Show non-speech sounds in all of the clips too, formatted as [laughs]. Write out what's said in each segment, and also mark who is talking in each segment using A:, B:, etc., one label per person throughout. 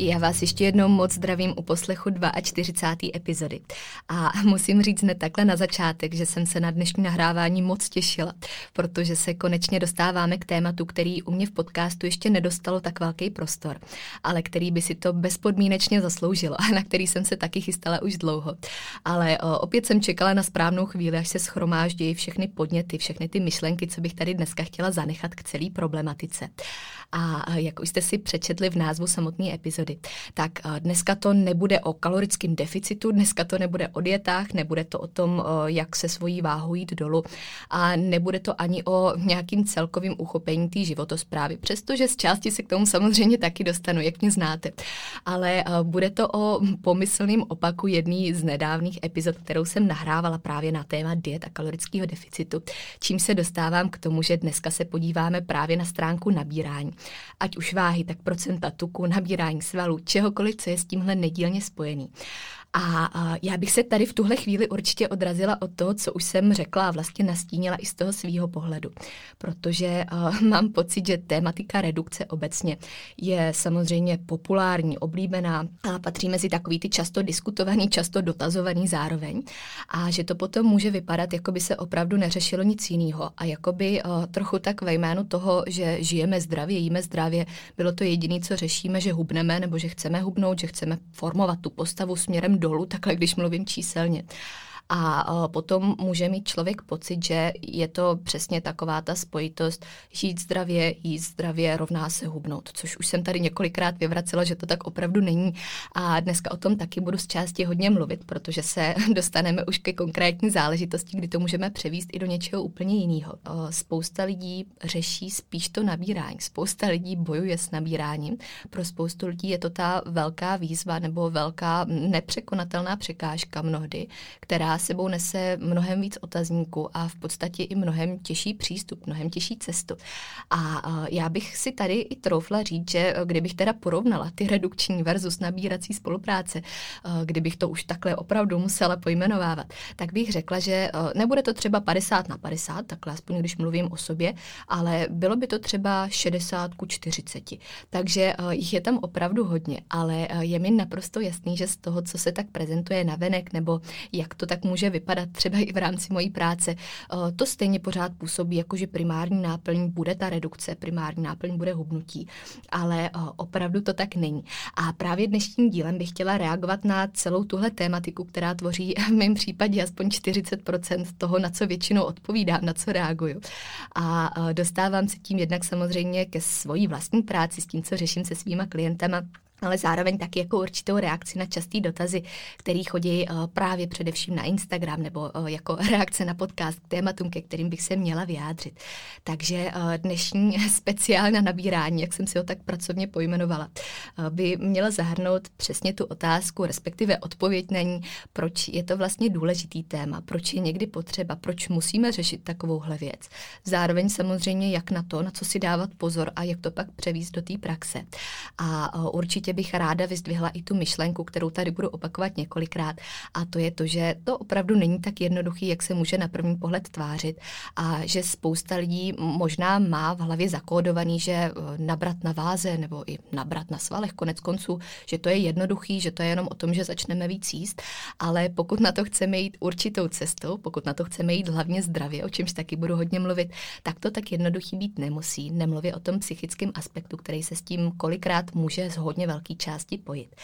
A: Já vás ještě jednou moc zdravím u poslechu 42. epizody. A [laughs] musím říct hned takhle na začátek, že jsem se na dnešní nahrávání moc těšila, protože se konečně dostáváme k tématu, který u mě v podcastu ještě nedostalo tak velký prostor, ale který by si to bezpodmínečně zasloužilo a na který jsem se taky chystala už dlouho. Ale o, opět jsem čekala na správnou chvíli, až se schromáždějí všechny podněty, všechny ty myšlenky, co bych tady dneska chtěla zanechat k celé problematice. A jak už jste si přečetli v názvu samotné epizody, tak dneska to nebude o kalorickém deficitu, dneska to nebude o dietách, nebude to o tom, jak se svojí váhou jít dolů a nebude to ani o nějakým celkovým uchopení té životosprávy, přestože z části se k tomu samozřejmě taky dostanu, jak mě znáte. Ale bude to o pomyslným opaku jedné z nedávných epizod, kterou jsem nahrávala právě na téma diet a kalorického deficitu, čím se dostávám k tomu, že dneska se podíváme právě na stránku nabírání ať už váhy, tak procenta tuku, nabírání svalů, čehokoliv, co je s tímhle nedílně spojený. A já bych se tady v tuhle chvíli určitě odrazila od toho, co už jsem řekla a vlastně nastínila i z toho svého pohledu. Protože [laughs] mám pocit, že tématika redukce obecně je samozřejmě populární, oblíbená a patří mezi takový ty často diskutovaný, často dotazovaný zároveň. A že to potom může vypadat, jako by se opravdu neřešilo nic jiného. A jako by trochu tak ve jménu toho, že žijeme zdravě, jíme zdravě, bylo to jediné, co řešíme, že hubneme nebo že chceme hubnout, že chceme formovat tu postavu směrem dolů, takhle když mluvím číselně. A potom může mít člověk pocit, že je to přesně taková ta spojitost žít zdravě, jíst zdravě, rovná se hubnout, což už jsem tady několikrát vyvracela, že to tak opravdu není. A dneska o tom taky budu z části hodně mluvit, protože se [laughs] dostaneme už ke konkrétní záležitosti, kdy to můžeme převíst i do něčeho úplně jiného. Spousta lidí řeší spíš to nabírání. Spousta lidí bojuje s nabíráním. Pro spoustu lidí je to ta velká výzva nebo velká nepřekonatelná překážka mnohdy, která sebou nese mnohem víc otazníků a v podstatě i mnohem těžší přístup, mnohem těžší cestu. A já bych si tady i troufla říct, že e, kdybych teda porovnala ty redukční versus nabírací spolupráce, e, kdybych to už takhle opravdu musela pojmenovávat, tak bych řekla, že e, nebude to třeba 50 na 50, takhle aspoň když mluvím o sobě, ale bylo by to třeba 60 ku 40. Takže jich je tam opravdu hodně, ale je mi naprosto jasný, že z toho, co se tak prezentuje na venek, nebo jak to tak může vypadat třeba i v rámci mojí práce, eh, to stejně pořád působí, jako že primární náplň bude ta redukce, primární náplň bude hubnutí, ale eh, opravdu to tak není. A právě dnešním dílem bych chtěla reagovat na celou tuhle tématiku, která tvoří v mém případě aspoň 40% toho, na co většinou odpovídám, na co reaguju. A eh, dostávám se tím jednak samozřejmě ke svojí vlastní práci, s tím, co řeším se svýma klientama, ale zároveň taky jako určitou reakci na častý dotazy, který chodí uh, právě především na Instagram nebo uh, jako [laughs] reakce na podcast k tématům, ke kterým bych se měla vyjádřit. Takže uh, dnešní [laughs] speciální nabírání, jak jsem si ho tak pracovně pojmenovala, by měla zahrnout přesně tu otázku, respektive odpověď na ní, proč je to vlastně důležitý téma, proč je někdy potřeba, proč musíme řešit takovouhle věc. Zároveň samozřejmě, jak na to, na co si dávat pozor a jak to pak převíst do té praxe. A určitě určitě bych ráda vyzdvihla i tu myšlenku, kterou tady budu opakovat několikrát, a to je to, že to opravdu není tak jednoduchý, jak se může na první pohled tvářit a že spousta lidí možná má v hlavě zakódovaný, že eh, nabrat na váze nebo i nabrat na svalech konec konců, že to je jednoduchý, že to je jenom o tom, že začneme víc jíst, ale pokud na to chceme jít určitou cestou, pokud na to chceme jít hlavně zdravě, o čemž taky budu hodně mluvit, tak to tak jednoduchý být nemusí. Nemluvě o tom psychickém aspektu, který se s tím kolikrát může hodně velké části pojít.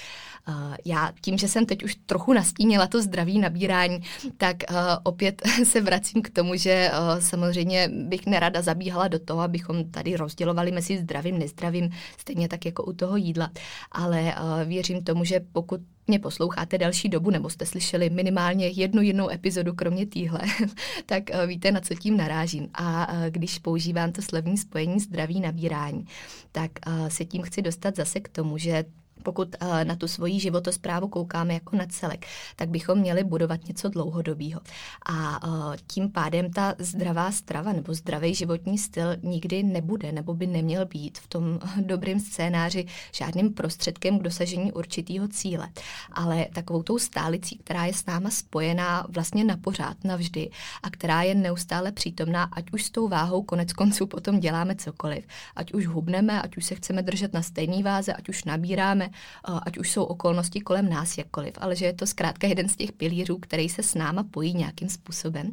A: Já tím, že jsem teď už trochu nastínila to zdraví nabírání, tak opět [laughs] se vracím k tomu, že samozřejmě bych nerada zabíhala do toho, abychom tady rozdělovali mezi zdravým, nezdravým, stejně tak jako u toho jídla. Ale věřím tomu, že pokud mě posloucháte další dobu, nebo jste slyšeli minimálně jednu jinou epizodu, kromě týhle, [laughs] tak víte, na co tím narážím. A když používám to slovní spojení zdraví nabírání, tak se tím chci dostat zase k tomu, že pokud eh, na tu svoji životosprávu koukáme jako na celek, tak bychom měli budovat něco dlouhodobého. A eh, tím pádem ta zdravá strava nebo zdravý životní styl nikdy nebude nebo by neměl být v tom [laughs] dobrém scénáři žádným prostředkem k dosažení určitého cíle. Ale takovou tou stálicí, která je s náma spojená vlastně na pořád, navždy a která je neustále přítomná, ať už s tou váhou konec konců potom děláme cokoliv. Ať už hubneme, ať už se chceme držet na stejné váze, ať už nabíráme, ať už jsou okolnosti kolem nás jakkoliv, ale že je to zkrátka jeden z těch pilířů, který se s náma pojí nějakým způsobem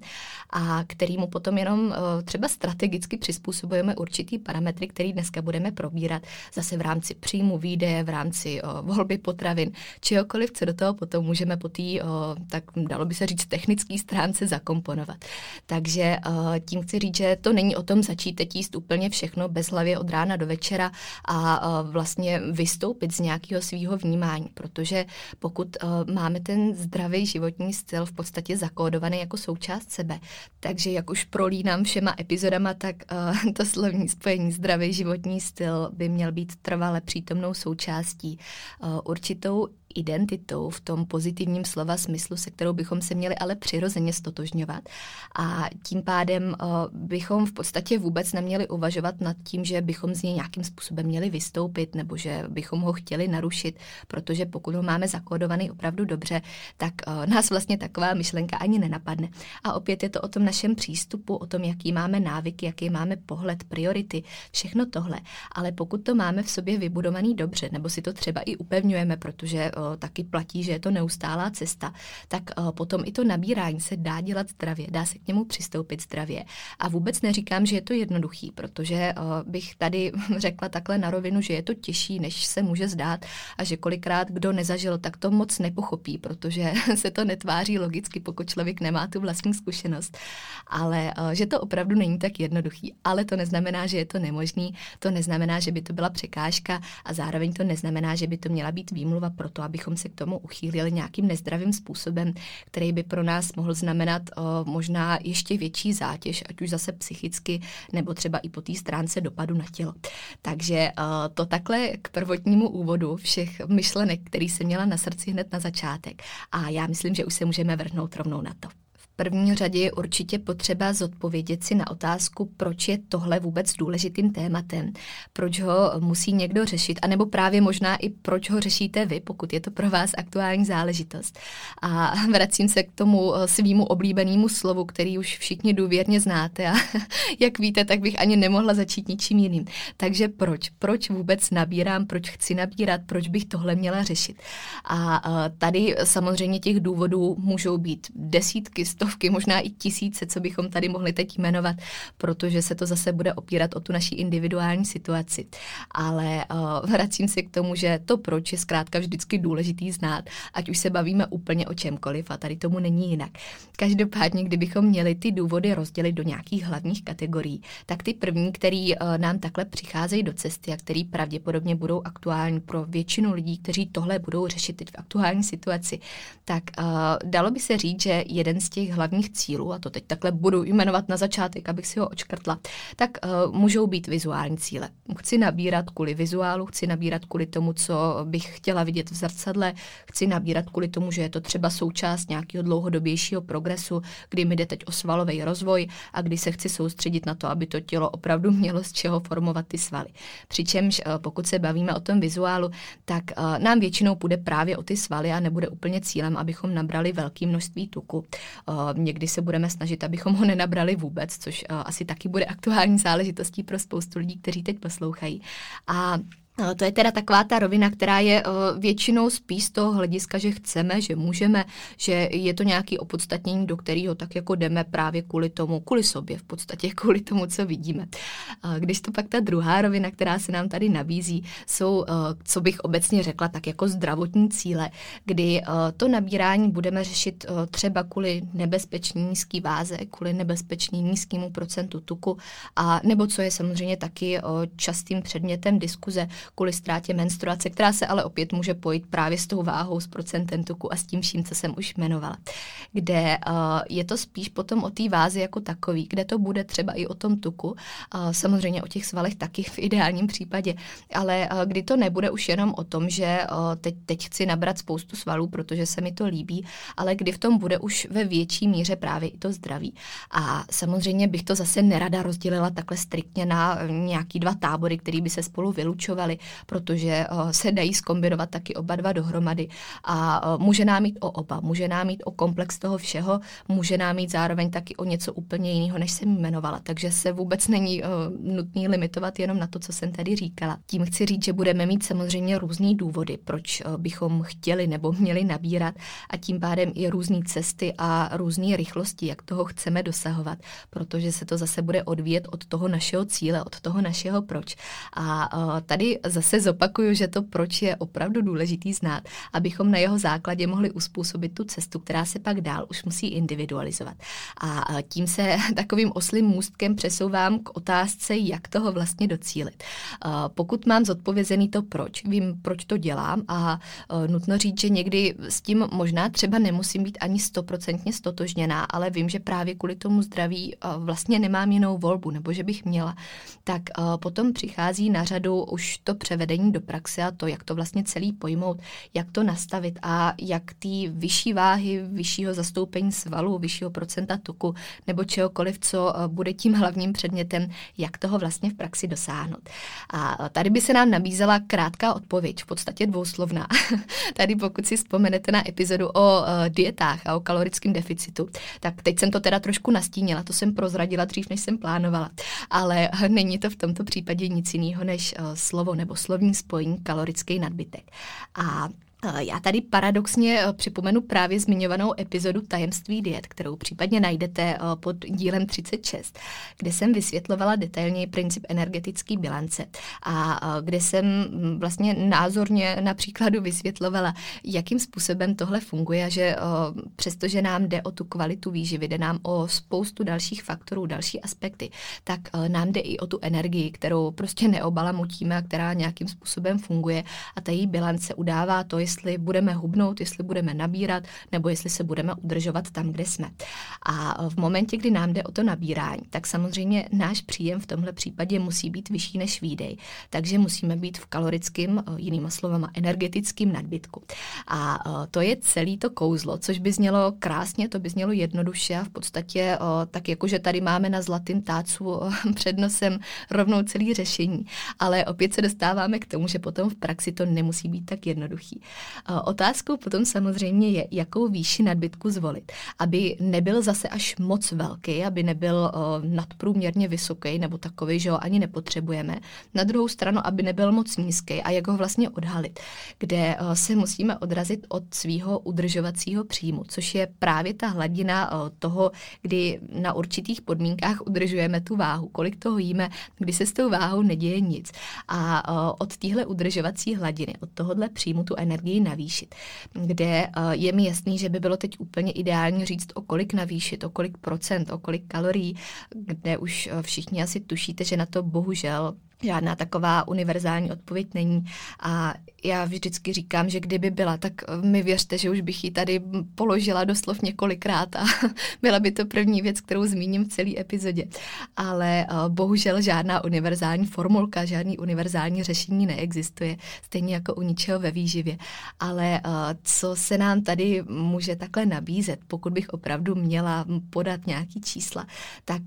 A: a kterýmu potom jenom třeba strategicky přizpůsobujeme určitý parametry, který dneska budeme probírat zase v rámci příjmu, výdeje, v rámci volby potravin, čehokoliv, co do toho potom můžeme po té, tak dalo by se říct, technické stránce zakomponovat. Takže tím chci říct, že to není o tom začít teď jíst úplně všechno bez hlavě od rána do večera a vlastně vystoupit z nějaký nějakého svého vnímání, protože pokud uh, máme ten zdravý životní styl v podstatě zakódovaný jako součást sebe, takže jak už prolínám všema epizodama, tak uh, [laughs] to slovní spojení zdravý životní styl by měl být trvale přítomnou součástí uh, určitou identitou v tom pozitivním slova smyslu, se kterou bychom se měli ale přirozeně stotožňovat. A tím pádem uh, bychom v podstatě vůbec neměli uvažovat nad tím, že bychom z něj nějakým způsobem měli vystoupit nebo že bychom ho chtěli narušit, protože pokud ho máme zakódovaný opravdu dobře, tak uh, nás vlastně taková myšlenka ani nenapadne. A opět je to o tom našem přístupu, o tom, jaký máme návyky, jaký máme pohled, priority, všechno tohle. Ale pokud to máme v sobě vybudovaný dobře, nebo si to třeba i upevňujeme, protože taky platí, že je to neustálá cesta, tak potom i to nabírání se dá dělat zdravě, dá se k němu přistoupit zdravě. A vůbec neříkám, že je to jednoduchý, protože bych tady [laughs] řekla takhle na rovinu, že je to těžší, než se může zdát a že kolikrát kdo nezažil, tak to moc nepochopí, protože [laughs] se to netváří logicky, pokud člověk nemá tu vlastní zkušenost. Ale že to opravdu není tak jednoduchý. Ale to neznamená, že je to nemožný, to neznamená, že by to byla překážka a zároveň to neznamená, že by to měla být výmluva pro to, abychom se k tomu uchýlili nějakým nezdravým způsobem, který by pro nás mohl znamenat o, možná ještě větší zátěž, ať už zase psychicky, nebo třeba i po té stránce dopadu na tělo. Takže o, to takhle k prvotnímu úvodu všech myšlenek, který jsem měla na srdci hned na začátek. A já myslím, že už se můžeme vrhnout rovnou na to první řadě je určitě potřeba zodpovědět si na otázku, proč je tohle vůbec důležitým tématem, proč ho musí někdo řešit, anebo právě možná i proč ho řešíte vy, pokud je to pro vás aktuální záležitost. A vracím se k tomu eh, svýmu oblíbenému slovu, který už všichni důvěrně znáte a [laughs] jak víte, tak bych ani nemohla začít ničím jiným. Takže proč? Proč vůbec nabírám, proč chci nabírat, proč bych tohle měla řešit? A eh, tady samozřejmě těch důvodů můžou být desítky, stovky, stovky, možná i tisíce, co bychom tady mohli teď jmenovat, protože se to zase bude opírat o tu naší individuální situaci. Ale uh, vracím se k tomu, že to proč je zkrátka vždycky důležitý znát, ať už se bavíme úplně o čemkoliv a tady tomu není jinak. Každopádně, kdybychom měli ty důvody rozdělit do nějakých hlavních kategorií, tak ty první, který uh, nám takhle přicházejí do cesty a který pravděpodobně budou aktuální pro většinu lidí, kteří tohle budou řešit teď v aktuální situaci, tak uh, dalo by se říct, že jeden z těch hlavních cílů, a to teď takhle budu jmenovat na začátek, abych si ho očkrtla, tak uh, můžou být vizuální cíle. Chci nabírat kvůli vizuálu, chci nabírat kvůli tomu, co bych chtěla vidět v zrcadle, chci nabírat kvůli tomu, že je to třeba součást nějakého dlouhodobějšího progresu, kdy mi jde teď o svalový rozvoj a kdy se chci soustředit na to, aby to tělo opravdu [laughs] mělo z čeho formovat ty svaly. Přičemž uh, pokud se bavíme o tom vizuálu, tak uh, nám většinou půjde právě o ty svaly a nebude úplně cílem, abychom nabrali velké množství tuku. Uh, někdy se budeme snažit, abychom ho nenabrali vůbec, což uh, asi taky bude aktuální záležitostí pro spoustu lidí, kteří teď poslouchají. A to je teda taková ta rovina, která je většinou spíš z toho hlediska, že chceme, že můžeme, že je to nějaký opodstatnění, do kterého tak jako jdeme právě kvůli tomu, kvůli sobě, v podstatě [laughs] kvůli tomu, co vidíme. Když to pak ta druhá rovina, která se nám tady nabízí, jsou, co bych obecně řekla, tak jako zdravotní cíle, kdy to nabírání budeme řešit třeba kvůli nebezpečný nízký váze, kvůli nebezpečný nízkému procentu tuku, a nebo co je samozřejmě taky častým předmětem diskuze, kvůli ztrátě menstruace, která se ale opět může pojít právě s tou váhou, s procentem tuku a s tím vším, co jsem už jmenovala. Kde uh, je to spíš potom o té vázi jako takový, kde to bude třeba i o tom tuku, uh, samozřejmě o těch svalech taky v ideálním případě, ale uh, kdy to nebude už jenom o tom, že uh, teď, teď chci nabrat spoustu svalů, protože se mi to líbí, ale kdy v tom bude už ve větší míře právě i to zdraví. A samozřejmě bych to zase nerada rozdělila takhle striktně na nějaký dva tábory, které by se spolu vylučovaly dělali, protože eh, se dají skombinovat taky oba dva dohromady a eh, může nám mít o oba, může nám mít o komplex toho všeho, může nám mít zároveň taky o něco úplně jiného, než jsem jmenovala. Takže se vůbec není uh, nutný limitovat jenom na to, co jsem tady říkala. Tím chci říct, že budeme mít samozřejmě různé důvody, proč bychom chtěli nebo měli nabírat a tím pádem i různé cesty a různé rychlosti, jak toho chceme dosahovat, protože se to zase bude odvíjet od toho našeho cíle, od toho našeho proč. A tady zase zopakuju, že to proč je opravdu důležitý znát, abychom na jeho základě mohli uspůsobit tu cestu, která se pak dál už musí individualizovat. A tím se [laughs] takovým oslým můstkem přesouvám k otázce, jak toho vlastně docílit. Pokud mám zodpovězený to proč, vím, proč to dělám a nutno říct, že někdy s tím možná třeba nemusím být ani stoprocentně stotožněná, ale vím, že právě kvůli tomu zdraví vlastně nemám jinou volbu, nebo že bych měla, tak potom přichází na řadu už to převedení do praxe a to, jak to vlastně celý pojmout, jak to nastavit a jak ty vyšší váhy, vyššího zastoupení svalu, vyššího procenta tuku nebo čehokoliv, co eh, bude tím hlavním předmětem, jak toho vlastně v praxi dosáhnout. A tady by se nám nabízela krátká odpověď, v podstatě dvouslovná. [laughs] tady pokud si vzpomenete na epizodu o uh, dietách a o kalorickém deficitu, tak teď jsem to teda trošku nastínila, to jsem prozradila dřív, než jsem plánovala, ale [laughs] není to v tomto případě nic jiného než slovo nebo slovní spojení kalorický nadbytek. A já tady paradoxně eh, připomenu právě zmiňovanou epizodu Tajemství diet, kterou případně najdete eh, pod dílem 36, kde jsem vysvětlovala detailně princip energetické bilance. A kde jsem mm, vlastně názorně na příkladu vysvětlovala, jakým způsobem tohle funguje, že přestože nám jde o tu kvalitu výživy, jde nám o spoustu dalších faktorů, další aspekty, tak nám jde i o tu energii, kterou prostě neobalamutíme a která nějakým způsobem funguje a ta její bilance udává to, jestli budeme hubnout, jestli budeme nabírat, nebo jestli se budeme udržovat tam, kde jsme. A v momentě, kdy nám jde o to nabírání, tak samozřejmě náš příjem v tomhle případě musí být vyšší než výdej. Takže musíme být v kalorickém, eh, jinýma slovama, energetickém nadbytku. A eh, to je celý to kouzlo, což by znělo krásně, to by znělo jednoduše a v podstatě eh, tak jako, že tady máme na zlatým tácu [laughs] před nosem rovnou celý řešení. Ale opět se dostáváme k tomu, že potom v praxi to nemusí být tak jednoduchý. Otázkou potom samozřejmě je, jakou výši nadbytku zvolit, aby nebyl zase až moc velký, aby nebyl nadprůměrně vysoký nebo takový, že ho ani nepotřebujeme. Na druhou stranu, aby nebyl moc nízký a jak ho vlastně odhalit, kde se musíme odrazit od svého udržovacího příjmu, což je právě ta hladina toho, kdy na určitých podmínkách udržujeme tu váhu, kolik toho jíme, kdy se s tou váhou neděje nic. A od téhle udržovací hladiny, od tohohle příjmu tu energii navýšit, kde eh, je mi jasný, že by bylo teď úplně ideální říct, o kolik navýšit, o kolik procent, o kolik kalorií, kde už eh, všichni asi tušíte, že na to bohužel Žádná taková univerzální odpověď není. A já vždycky říkám, že kdyby byla, tak mi věřte, že už bych ji tady položila doslov několikrát a [laughs] byla by to první věc, kterou zmíním v celé epizodě. Ale uh, bohužel žádná univerzální formulka, žádný univerzální řešení neexistuje, stejně jako u ničeho ve výživě. Ale uh, co se nám tady může takhle nabízet, pokud bych opravdu měla podat nějaký čísla, tak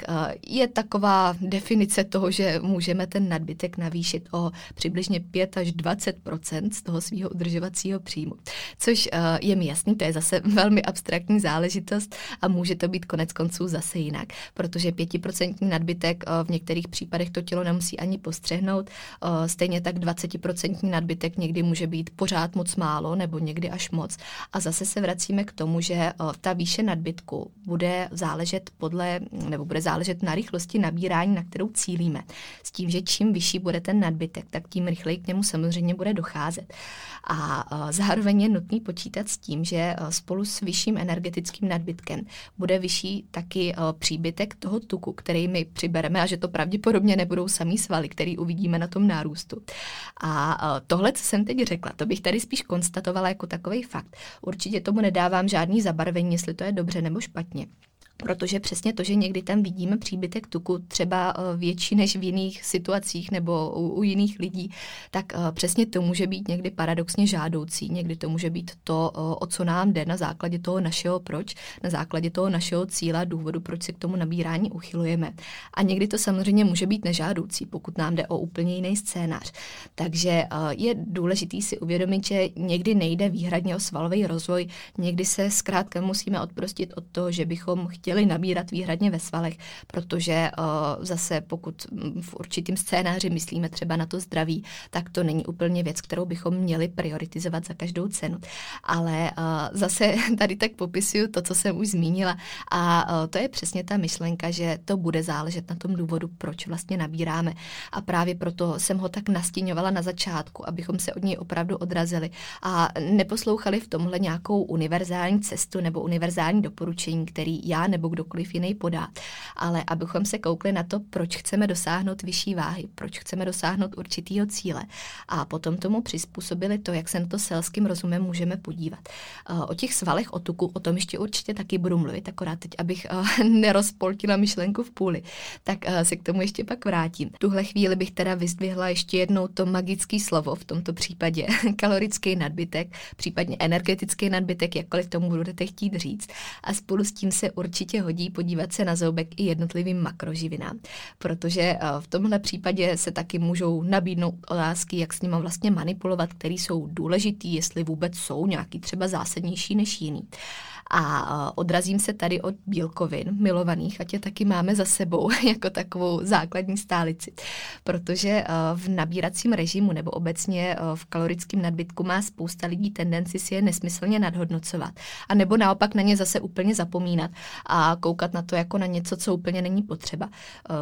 A: je taková definice toho, že můžeme ten nadbytek navýšit o přibližně 5 až 20% z toho svého udržovacího příjmu. Což uh, je mi jasný, to je zase [laughs] velmi abstraktní záležitost a může to být konec konců zase jinak, protože 5% nadbytek uh, v některých případech to tělo nemusí ani postřehnout, uh, stejně tak 20% nadbytek někdy může být pořád moc málo nebo někdy až moc. A zase se vracíme k tomu, že ta výše nadbytku bude záležet podle, nebo bude záležet na rychlosti nabírání, na kterou cílíme. S tím, že čím vyšší bude ten nadbytek, tak tím rychleji k němu samozřejmě bude docházet. A zároveň je nutný počítat s tím, že spolu s vyšším energetickým nadbytkem bude vyšší taky příbytek toho tuku, který my přibereme a že to pravděpodobně nebudou samý svaly, který uvidíme na tom nárůstu. A tohle, co jsem teď řekla, to bych tady spíš konstatovala jako takový fakt. Určitě tomu nedávám žádný zabarvení, jestli to je dobře nebo špatně. Protože přesně to, že někdy tam vidíme příbytek tuku třeba eh, větší než v jiných situacích nebo u, u jiných lidí, tak eh, přesně to může být někdy paradoxně žádoucí. Někdy to může být to, eh, o co nám jde na základě toho našeho proč, na základě toho našeho cíla, důvodu, proč se k tomu nabírání uchylujeme. A někdy to samozřejmě může být nežádoucí, pokud nám jde o úplně jiný scénář. Takže je důležité si uvědomit, že někdy nejde výhradně o svalový rozvoj, někdy se zkrátka musíme odprostit od toho, že bychom chtěli nabírat výhradně ve svalech, protože uh, zase pokud v určitým scénáři myslíme třeba na to zdraví, tak to není úplně věc, kterou bychom měli prioritizovat za každou cenu. Ale uh, zase [laughs] tady tak popisuju to, co jsem už zmínila a uh, to je přesně ta myšlenka, že to bude záležet na tom důvodu, proč vlastně nabíráme. A právě proto jsem ho tak nastíňovala na začátku, abychom se od něj opravdu odrazili a neposlouchali v tomhle nějakou univerzální cestu nebo univerzální doporučení, který já nebo kdokoliv jiný podá. Ale abychom se koukli na to, proč chceme dosáhnout vyšší váhy, proč chceme dosáhnout určitého cíle a potom tomu přizpůsobili to, jak se na to selským rozumem můžeme podívat. Eh, o těch svalech o tuku, o tom ještě určitě taky budu mluvit, akorát teď, abych eh, [laughs] nerozpoltila myšlenku v půli, tak eh, se k tomu ještě pak vrátím. Tuhle chvíli bych teda vyzdvihla ještě jednou to magické slovo, v tomto případě [laughs] kalorický nadbytek, případně energetický nadbytek, jakkoliv tomu budete chtít říct. A spolu s tím se určitě určitě hodí podívat se na zoubek i jednotlivým makroživinám, protože eh, v tomhle případě se taky můžou nabídnout otázky, jak s nimi vlastně manipulovat, které jsou důležitý, jestli vůbec jsou nějaký třeba zásadnější než jiný. A odrazím se tady od bílkovin milovaných, ať je taky máme za sebou [laughs] jako takovou základní stálici. Protože v nabíracím režimu nebo obecně v kalorickém nadbytku má spousta lidí tendenci si je nesmyslně nadhodnocovat. A nebo naopak na ně zase úplně zapomínat a koukat na to jako na něco, co úplně není potřeba.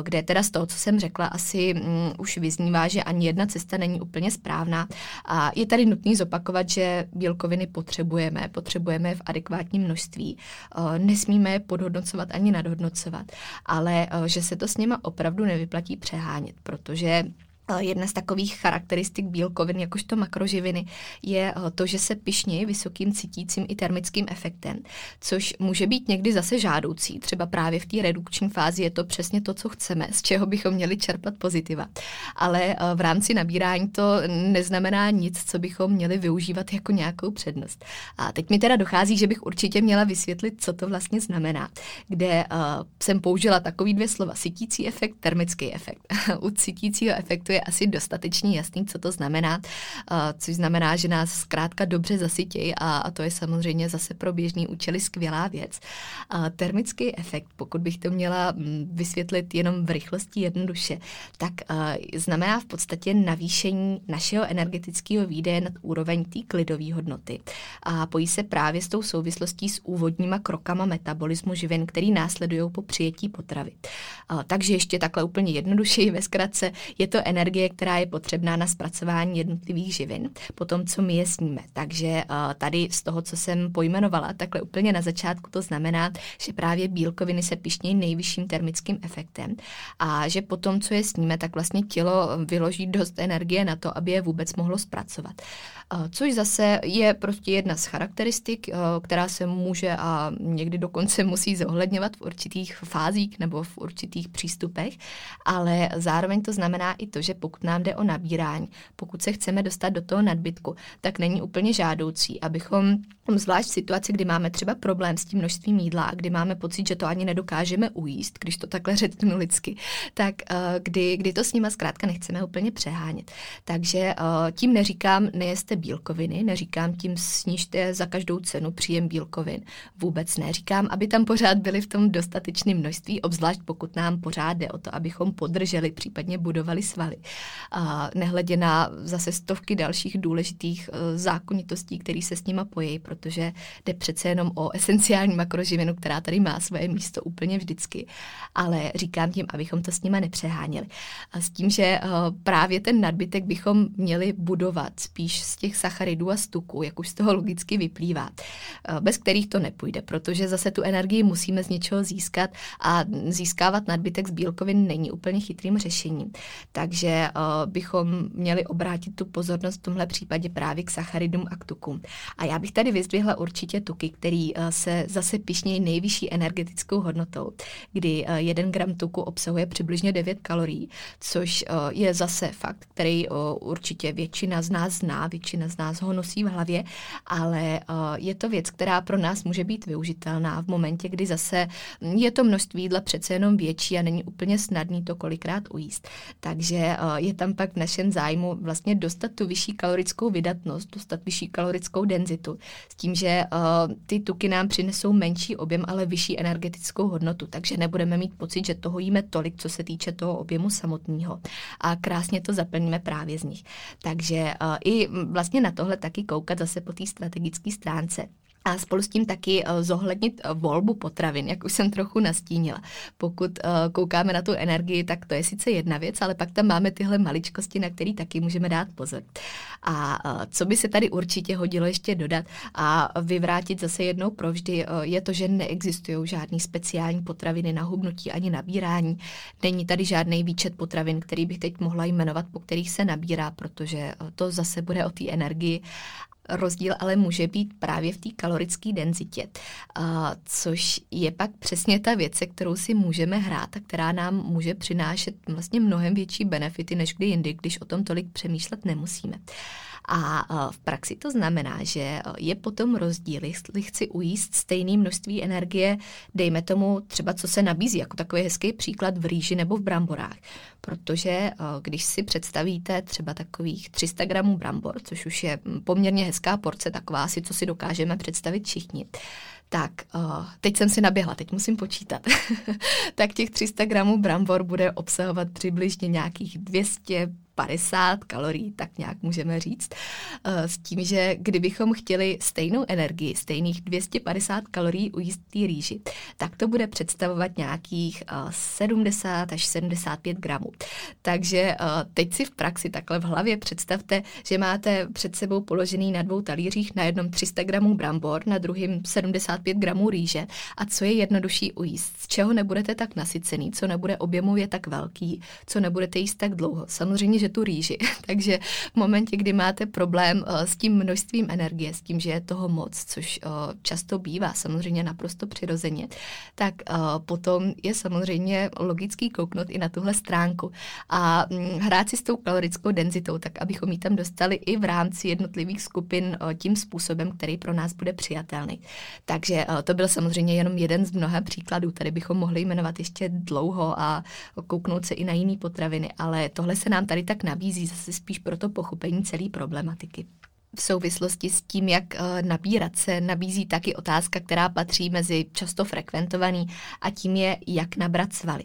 A: Kde teda z toho, co jsem řekla, asi mm, už vyznívá, že ani jedna cesta není úplně správná. A je tady nutný zopakovat, že bílkoviny potřebujeme, potřebujeme v adekvátním množství. Eh, nesmíme je podhodnocovat ani nadhodnocovat, ale eh, že se to s nima opravdu nevyplatí přehánět, protože Jedna z takových charakteristik bílkovin, jakožto makroživiny, je eh, to, že se pišnějí vysokým cítícím i termickým efektem, což může být někdy zase žádoucí. Třeba právě v té redukční fázi je to přesně to, co chceme, z čeho bychom měli čerpat pozitiva. Ale eh, v rámci nabírání to neznamená nic, co bychom měli využívat jako nějakou přednost. A teď mi teda dochází, že bych určitě měla vysvětlit, co to vlastně znamená, kde uh, jsem použila takový dvě slova, sytící efekt, termický efekt. [laughs] U sytícího efektu je asi dostatečně jasný, co to znamená, což znamená, že nás zkrátka dobře zasytějí a, to je samozřejmě zase pro běžný účely skvělá věc. Termický efekt, pokud bych to měla mm, vysvětlit jenom v rychlosti jednoduše, tak znamená v podstatě navýšení našeho energetického výdeje nad úroveň té klidové hodnoty. A pojí se právě s tou souvislostí s úvodníma krokama metabolismu živin, který následují po přijetí potravy. Takže ještě takhle úplně jednodušeji ve zkratce, je to energie energie, která je potřebná na zpracování jednotlivých živin, potom co my je sníme. Takže tady z toho, co jsem pojmenovala, takhle úplně na začátku to znamená, že právě bílkoviny se pišnějí nejvyšším termickým efektem a že potom, co je sníme, tak vlastně tělo vyloží dost energie na to, aby je vůbec mohlo zpracovat. Což zase je prostě jedna z charakteristik, která se může a někdy dokonce musí zohledňovat v určitých fázích nebo v určitých přístupech, ale zároveň to znamená i to, že pokud nám jde o nabírání, pokud se chceme dostat do toho nadbytku, tak není úplně žádoucí, abychom zvlášť v situaci, kdy máme třeba problém s tím množstvím jídla a kdy máme pocit, že to ani nedokážeme ujíst, když to takhle [laughs] řeknu lidsky, tak kdy, kdy to s nima zkrátka nechceme úplně přehánět. Takže tím neříkám, nejeste bílkoviny, neříkám tím snižte za každou cenu příjem bílkovin. Vůbec neříkám, aby tam pořád byly v tom dostatečném množství, obzvlášť pokud nám pořád jde o to, abychom podrželi, případně budovali svaly. A nehledě na zase stovky dalších důležitých uh, zákonitostí, které se s nima pojí, protože jde přece jenom o esenciální makroživinu, která tady má svoje místo úplně vždycky. Ale říkám tím, abychom to s nima nepřeháněli. A s tím, že uh, právě ten nadbytek bychom měli budovat spíš z těch sacharidů a stuků, jak už z toho logicky vyplývá, uh, bez kterých to nepůjde, protože zase tu energii musíme z něčeho získat a získávat nadbytek z bílkovin není úplně chytrým řešením. Takže uh, bychom měli obrátit tu pozornost v tomhle případě právě k sacharidům a k tukům. A já bych tady vyzdvihla určitě tuky, který uh, se zase pišnějí nejvyšší energetickou hodnotou, kdy uh, jeden gram tuku obsahuje přibližně 9 kalorií, což je zase fakt, který určitě většina z nás zná, většina z nás ho nosí v hlavě, ale je to věc, která pro nás může být využitelná v momentě, kdy zase je to množství jídla přece jenom větší a není úplně snadný to kolikrát ujíst. Takže je tam pak v našem zájmu vlastně dostat tu vyšší kalorickou vydatnost, dostat vyšší kalorickou denzitu, s tím, že ty tuky nám přinesou menší objem, ale vyšší energetickou hodnotu, takže nebudeme mít pocit, že toho jíme tolik, co se týče toho objemu samotného. A krásně to zaplníme právě z nich. Takže i vlastně na tohle taky koukat zase po té strategické stránce. A spolu s tím taky uh, zohlednit uh, volbu potravin, jak už jsem trochu nastínila. Pokud uh, koukáme na tu energii, tak to je sice jedna věc, ale pak tam máme tyhle maličkosti, na které taky můžeme dát pozor. A co by se tady určitě hodilo ještě dodat a vyvrátit zase jednou provždy, je to, že neexistují žádný speciální potraviny na hubnutí ani nabírání. Není tady žádný výčet potravin, který bych teď mohla jmenovat, po kterých se nabírá, protože to zase bude o té energii Rozdíl ale může být právě v té kalorické denzitě, což je pak přesně ta věc, se kterou si můžeme hrát a která nám může přinášet vlastně mnohem větší benefity než kdy jindy, když o tom tolik přemýšlet nemusíme. A v praxi to znamená, že je potom rozdíl, jestli chci ujíst stejné množství energie, dejme tomu třeba, co se nabízí, jako takový hezký příklad v rýži nebo v bramborách. Protože když si představíte třeba takových 300 gramů brambor, což už je poměrně hezká porce, taková asi, co si dokážeme představit všichni, tak, uh, teď jsem si naběhla, teď musím počítat. [laughs] tak těch 300 gramů brambor bude obsahovat přibližně nějakých 200 50 kalorií, tak nějak můžeme říct, eh, s tím, že kdybychom chtěli stejnou energii, stejných 250 kalorií ujíst té rýži, tak to bude představovat nějakých 70 eh, až 75 gramů. Takže eh, teď si v praxi takhle v hlavě představte, že máte před sebou položený na dvou talířích na jednom 300 gramů brambor, na druhém 75 gramů rýže a co je jednodušší ujíst, z čeho nebudete tak nasycený, co nebude objemově tak velký, co nebudete jíst tak dlouho. Samozřejmě, že tu rýži. [laughs] Takže v momentě, kdy máte problém uh, s tím množstvím energie, s tím, že je toho moc, což uh, často bývá samozřejmě naprosto přirozeně, tak uh, potom je samozřejmě logický kouknout i na tuhle stránku a um, hrát si s tou kalorickou denzitou, tak abychom ji tam dostali i v rámci jednotlivých skupin tím způsobem, který pro nás bude přijatelný. Takže to byl samozřejmě jenom jeden z mnoha příkladů. Tady bychom mohli jmenovat ještě dlouho a kouknout se i na jiné potraviny, ale tohle se nám tady nabízí zase spíš pro to pochopení celé problematiky. V souvislosti s tím, jak eh, nabírat, se nabízí taky otázka, která patří mezi často frekventovaný a tím je, jak nabrat svaly.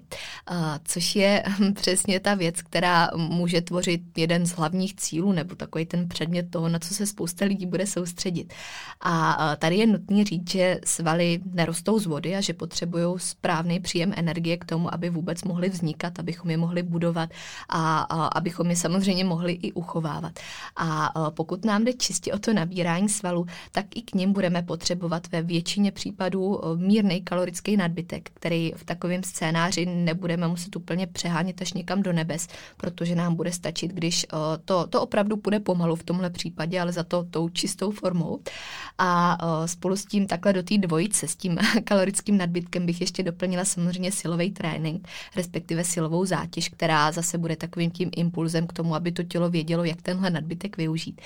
A: Eh, což je hm, přesně ta věc, která může tvořit jeden z hlavních cílů nebo takový ten předmět toho, na co se spousta lidí bude soustředit. A eh, tady je nutné říct, že svaly nerostou z vody a že potřebují správný příjem energie k tomu, aby vůbec mohly vznikat, abychom je mohli budovat a, a abychom je samozřejmě mohli i uchovávat. A pokud nám jde čistě o to nabírání svalů, tak i k ním budeme potřebovat ve většině případů eh, mírný kalorický nadbytek, který v takovém scénáři nebudeme muset úplně přehánět až někam do nebes, protože nám bude stačit, když eh, to, to opravdu půjde pomalu v tomhle případě, ale za to tou čistou formou. A eh, spolu s tím takhle do té dvojice, s tím [laughs] kalorickým nadbytkem bych ještě doplnila samozřejmě silový trénink, respektive silovou zátěž, která zase bude takovým tím impulzem k tomu, aby to tělo vědělo, jak tenhle nadbytek využít.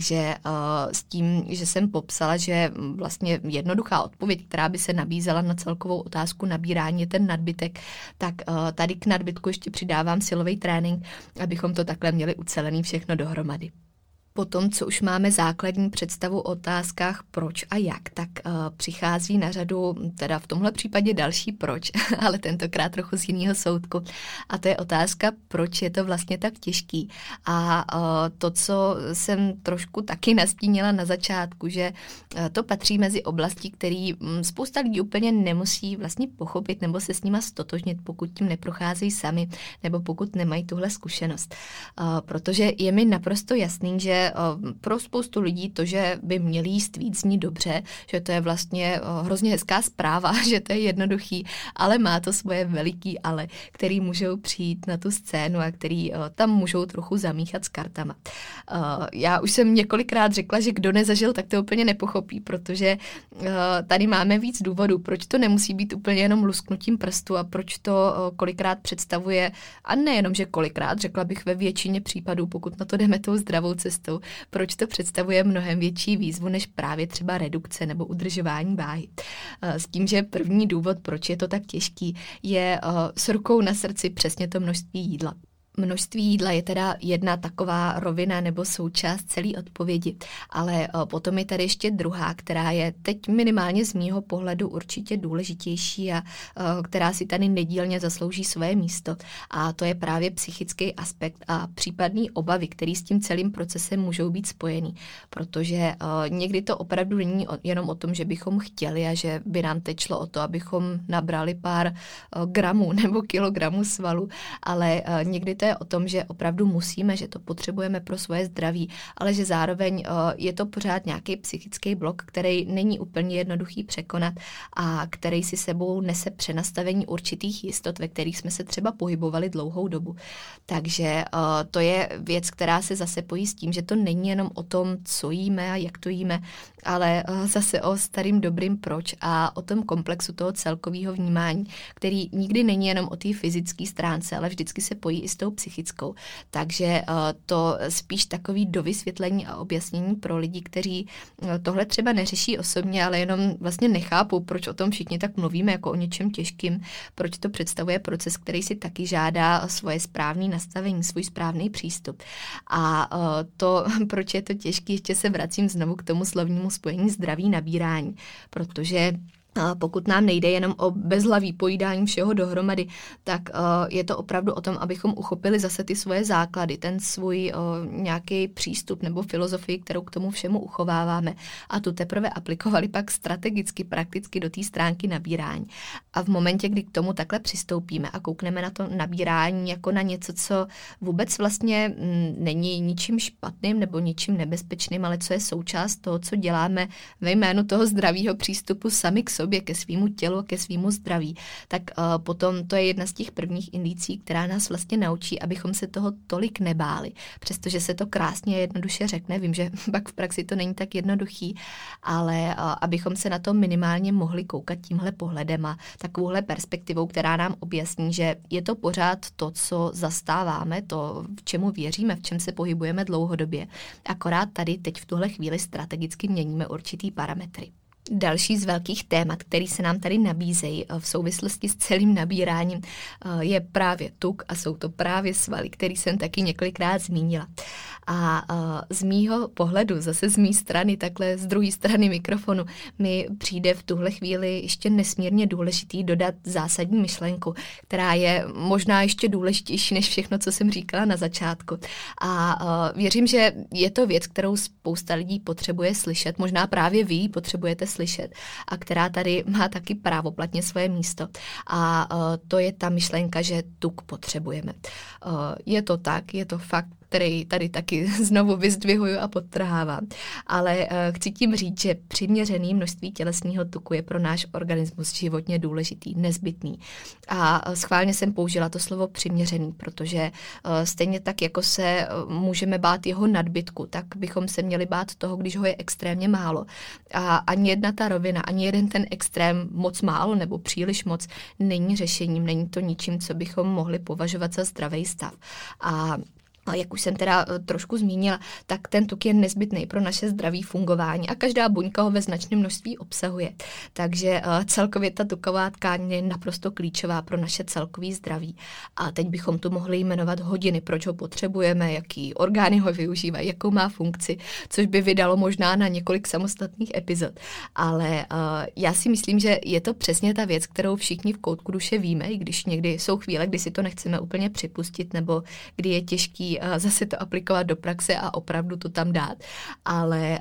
A: Takže uh, s tím, že jsem popsala, že vlastně jednoduchá odpověď, která by se nabízela na celkovou otázku nabírání je ten nadbytek, tak uh, tady k nadbytku ještě přidávám silový trénink, abychom to takhle měli ucelený všechno dohromady. Po tom, co už máme základní představu o otázkách proč a jak, tak uh, přichází na řadu, teda v tomhle případě další proč, [laughs] ale tentokrát trochu z jiného soudku. A to je otázka, proč je to vlastně tak těžký. A uh, to, co jsem trošku taky nastínila na začátku, že uh, to patří mezi oblasti, které um, spousta lidí úplně nemusí vlastně pochopit nebo se s nima stotožnit, pokud tím neprocházejí sami nebo pokud nemají tuhle zkušenost. Uh, protože je mi naprosto jasný, že Pro spoustu lidí to, že by měli jíst víc, zní dobře, že to je vlastně hrozně hezká zpráva, [laughs] že to je jednoduchý, ale má to svoje veliký ale, který můžou přijít na tu scénu a který tam můžou trochu zamíchat s kartama. Já už jsem několikrát řekla, že kdo nezažil, tak to úplně nepochopí, protože tady máme víc důvodů, proč to nemusí být úplně jenom lusknutím prstu a proč to kolikrát představuje, a nejenom, že kolikrát, řekla bych ve většině případů, pokud na to jdeme tou zdravou cestou, proč to představuje mnohem větší výzvu než právě třeba redukce nebo udržování váhy. Eh, s tím, že první důvod, proč je to tak těžký, je eh, s rukou na srdci přesně to množství jídla. Množství jídla je teda jedna taková rovina nebo součást celé odpovědi, ale eh, potom je tady ještě druhá, která je teď minimálně z mýho pohledu určitě důležitější a eh, která si tady nedílně zaslouží své místo. A to je právě psychický aspekt a případný obavy, který s tím celým procesem můžou být spojený. Protože eh, někdy to opravdu není jenom o tom, že bychom chtěli a že by nám teď šlo o to, abychom nabrali pár gramů [laughs] nebo kilogramů svalu, ale někdy to je o tom, že opravdu musíme, že to potřebujeme pro svoje zdraví, ale že zároveň eh, je to pořád nějaký psychický blok, který není úplně jednoduchý překonat a který si sebou nese přenastavení určitých jistot, ve kterých jsme se třeba pohybovali dlouhou dobu. Takže eh, to je věc, která se zase pojí s tím, že to není jenom o tom, co jíme a jak to jíme, ale eh, zase o starým dobrým proč a o tom komplexu toho celkového vnímání, který nikdy není jenom o té fyzické stránce, ale vždycky se pojí i s tou psychickou. Takže eh, to spíš takový dovysvětlení a objasnění pro lidi, kteří eh, tohle třeba neřeší osobně, ale jenom vlastně nechápou, proč o tom všichni tak mluvíme jako o něčem těžkým, proč to představuje proces, který si taky žádá svoje správné nastavení, svůj správný přístup. A to, [laughs] proč je to těžké, ještě se vracím znovu k tomu slovnímu spojení zdraví nabírání, protože pokud nám nejde jenom o bezhlavý pojídání všeho dohromady, tak uh, je to opravdu o tom, abychom uchopili zase ty svoje základy, ten svůj uh, nějaký přístup nebo filozofii, kterou k tomu všemu uchováváme a tu teprve aplikovali pak strategicky, prakticky do té stránky nabírání. A v momentě, kdy k tomu takhle přistoupíme a koukneme na to nabírání jako na něco, co vůbec vlastně mm, není ničím špatným nebo ničím nebezpečným, ale co je součást toho, co děláme ve jménu toho zdravého přístupu sami k sobě, ke svýmu tělu, ke svýmu zdraví, tak uh, potom to je jedna z těch prvních indicí, která nás vlastně naučí, abychom se toho tolik nebáli. Přestože se to krásně a jednoduše řekne, vím, že [laughs] pak v praxi to není tak jednoduchý, ale uh, abychom se na to minimálně mohli koukat tímhle pohledem a takovouhle perspektivou, která nám objasní, že je to pořád to, co zastáváme, to, v čemu věříme, v čem se pohybujeme dlouhodobě. Akorát tady teď v tuhle chvíli strategicky měníme určitý parametry. Další z velkých témat, který se nám tady nabízejí v souvislosti s celým nabíráním, je právě tuk a jsou to právě svaly, který jsem taky několikrát zmínila. A z mýho pohledu, zase z mé strany, takhle z druhé strany mikrofonu, mi přijde v tuhle chvíli ještě nesmírně důležitý dodat zásadní myšlenku, která je možná ještě důležitější než všechno, co jsem říkala na začátku. A věřím, že je to věc, kterou spousta lidí potřebuje slyšet, možná právě vy potřebujete slyšet a která tady má taky právoplatně svoje místo. A to je ta myšlenka, že tuk potřebujeme. Je to tak, je to fakt který tady taky [laughs] znovu vyzdvihuju a podtrhávám. Ale uh, chci tím říct, že přiměřený množství tělesního tuku je pro náš organismus životně důležitý, nezbytný. A uh, schválně jsem použila to slovo přiměřený, protože uh, stejně tak, jako se můžeme bát jeho nadbytku, tak bychom se měli bát toho, když ho je extrémně málo. A ani jedna ta rovina, ani jeden ten extrém moc málo nebo příliš moc není řešením, není to ničím, co bychom mohli považovat za zdravý stav. A jak už jsem teda eh, trošku zmínila, tak ten tuk je nezbytný pro naše zdraví fungování a každá buňka ho ve značném množství obsahuje. Takže eh, celkově ta tuková tkáň je naprosto klíčová pro naše celkové zdraví. A teď bychom tu mohli jmenovat hodiny, proč ho potřebujeme, jaký orgány ho využívají, jakou má funkci, což by vydalo možná na několik samostatných epizod. Ale uh, já si myslím, že je to přesně ta věc, kterou všichni v koutku duše víme, i když někdy jsou chvíle, kdy si to nechceme úplně připustit, nebo kdy je těžký zase to aplikovat do praxe a opravdu to tam dát. Ale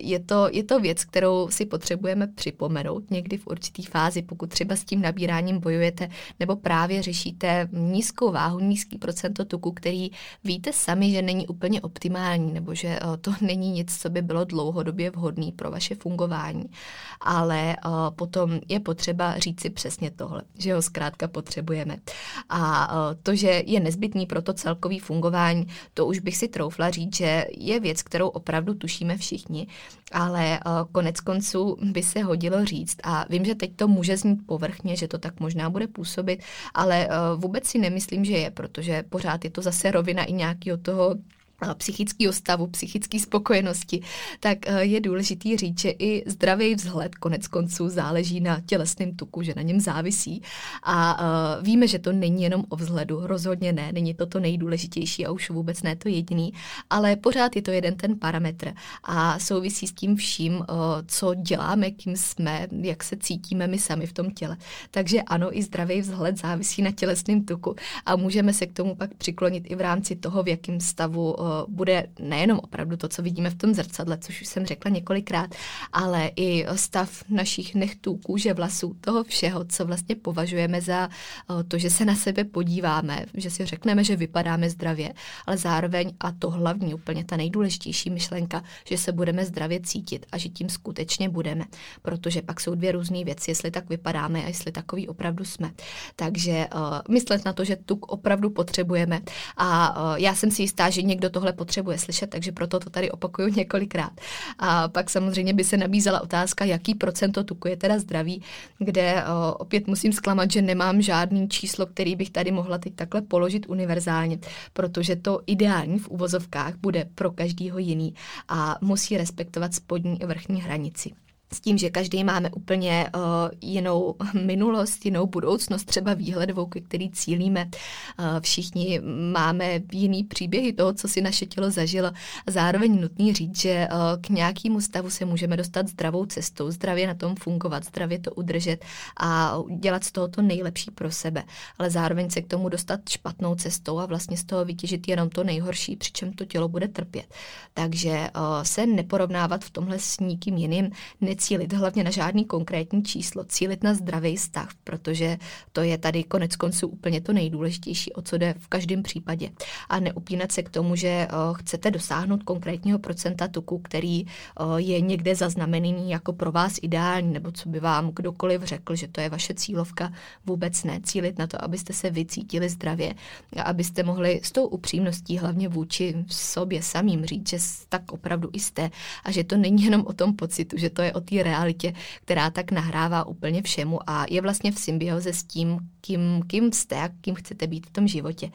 A: je to, je to věc, kterou si potřebujeme připomenout někdy v určitý fázi, pokud třeba s tím nabíráním bojujete nebo právě řešíte nízkou váhu, nízký procento tuku, který víte sami, že není úplně optimální nebo že to [laughs] není nic, co by bylo dlouhodobě vhodný pro vaše fungování. Ale potom je potřeba říct si přesně tohle, že ho zkrátka potřebujeme. A to, že je nezbytný pro to celkový fungování, vzdělávání, to už bych si troufla říct, že je věc, kterou opravdu tušíme všichni, ale uh, konec konců by se hodilo říct a vím, že teď to může znít povrchně, že to tak možná bude působit, ale uh, vůbec si nemyslím, že je, protože pořád je to zase rovina i nějakého toho psychického stavu, psychické spokojenosti, tak eh, je důležitý říct, že i zdravý vzhled konec konců záleží na tělesném tuku, že na něm závisí. A uh, víme, že to není jenom o vzhledu, rozhodně ne, není to to nejdůležitější a už vůbec ne to jediný, ale pořád je to jeden ten parametr a souvisí s tím vším, uh, co děláme, kým jsme, jak se cítíme my sami v tom těle. Takže ano, i zdravý vzhled závisí na tělesném tuku a můžeme se k tomu pak přiklonit i v rámci toho, v jakém stavu bude nejenom opravdu to, co vidíme v tom zrcadle, což už jsem řekla několikrát, ale i stav našich nechtů, kůže, vlasů, toho všeho, co vlastně považujeme za to, že se na sebe podíváme, že si řekneme, že vypadáme zdravě, ale zároveň, a to hlavní, úplně ta nejdůležitější myšlenka, že se budeme zdravě cítit a že tím skutečně budeme, protože pak jsou dvě různé věci, jestli tak vypadáme a jestli takový opravdu jsme. Takže uh, myslet na to, že tuk opravdu potřebujeme a uh, já jsem si jistá, že někdo tohle potřebuje slyšet, takže proto to tady opakuju [laughs] několikrát. A pak samozřejmě by se nabízela otázka, jaký procento tuku je teda zdravý, kde o, opět musím zklamat, že nemám žádný číslo, který bych tady mohla teď takhle položit univerzálně, protože to ideální v uvozovkách bude pro každýho jiný a musí respektovat spodní i vrchní hranici s tím, že každý máme úplně uh, jinou [laughs] minulost, jinou budoucnost, třeba výhledovou, ke který cílíme. Uh, všichni máme jiný příběhy toho, co si naše tělo zažilo. Zároveň nutný říct, že uh, k nějakému stavu se můžeme dostat zdravou cestou, zdravě na tom fungovat, zdravě to udržet a dělat z toho to nejlepší pro sebe. Ale zároveň se k tomu dostat špatnou cestou a vlastně z toho vytěžit jenom to nejhorší, přičem to tělo bude trpět. Takže uh, se neporovnávat v tomhle s nikým jiným, necílit hlavně na žádný konkrétní číslo, cílit na zdravý stav, protože to je tady konec konců úplně to nejdůležitější, o co jde v každém případě. A neupínat se k tomu, že uh, chcete dosáhnout konkrétního procenta tuku, který uh, je někde zaznamenaný jako pro vás ideální, nebo co by vám kdokoliv řekl, že to je vaše cílovka, vůbec ne. Cílit na to, abyste se vycítili zdravě a abyste mohli s tou upřímností hlavně vůči sobě samým říct, že tak opravdu jste a že to není jenom o tom pocitu, že to je o té realitě, která tak nahrává úplně všemu a je vlastně v symbioze s tím, kým, kým jste a kým chcete být v tom životě.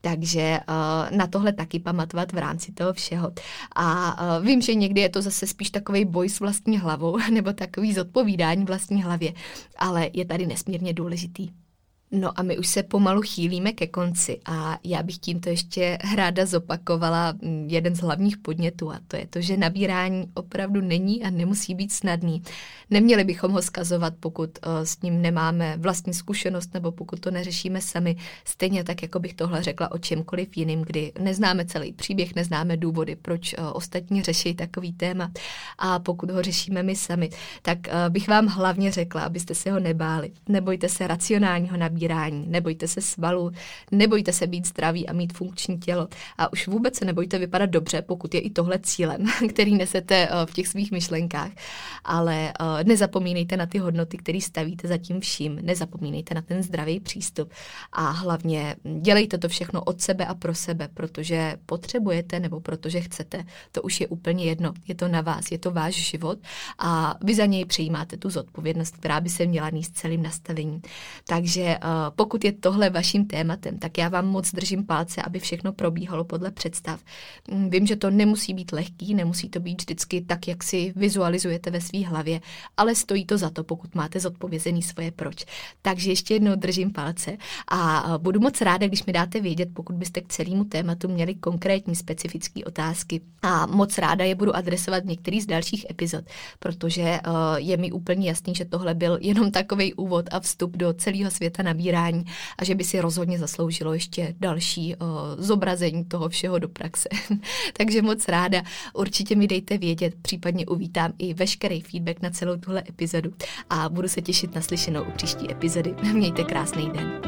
A: Takže uh, na tohle taky pamatovat v rámci toho všeho. A uh, vím, že někdy je to zase spíš takový boj s vlastní hlavou [laughs] nebo takový zodpovídání vlastní hlavě, ale je tady nesmírně důležitý. No a my už se pomalu chýlíme ke konci a já bych tímto ještě ráda zopakovala mm, jeden z hlavních podnětů a to je to, že nabírání opravdu není a nemusí být snadný. Neměli bychom ho skazovat, pokud uh, s ním nemáme vlastní zkušenost nebo pokud to neřešíme sami. Stejně tak, jako bych tohle řekla o čemkoliv jiným, kdy neznáme celý příběh, neznáme důvody, proč uh, ostatní řeší takový téma a pokud ho řešíme my sami, tak uh, bych vám hlavně řekla, abyste se ho nebáli. Nebojte se racionálního nabírání nabírání, nebojte se svalů, nebojte se být zdraví a mít funkční tělo. A už vůbec se nebojte vypadat dobře, pokud je i tohle cílem, [laughs] který nesete eh, v těch svých myšlenkách. Ale eh, nezapomínejte na ty hodnoty, které stavíte za tím vším. Nezapomínejte na ten zdravý přístup. A hlavně dělejte to všechno od sebe a pro sebe, protože potřebujete nebo protože chcete. To už je úplně jedno. Je to na vás, je to váš život a vy za něj přijímáte tu zodpovědnost, která by se měla níst celým nastavením. Takže Eh, pokud je tohle vaším tématem, tak já vám moc držím palce, aby všechno probíhalo podle představ. Mm, vím, že to nemusí být lehký, nemusí to být vždycky tak, jak si vizualizujete ve své hlavě, ale stojí to za to, pokud máte zodpovězený svoje proč. Takže ještě jednou držím palce a budu moc ráda, když mi dáte vědět, pokud byste k celému tématu měli konkrétní specifické otázky. A moc ráda je budu adresovat v některých z dalších epizod, protože eh, je mi úplně jasný, že tohle byl jenom takový úvod a vstup do celého světa na nabírání a že by si rozhodně zasloužilo ještě další uh, zobrazení toho všeho do praxe. [laughs] Takže moc ráda, určitě mi dejte vědět, případně uvítám i veškerý feedback na celou tuhle epizodu a budu se těšit na slyšenou u příští epizody. [laughs] Mějte krásný den.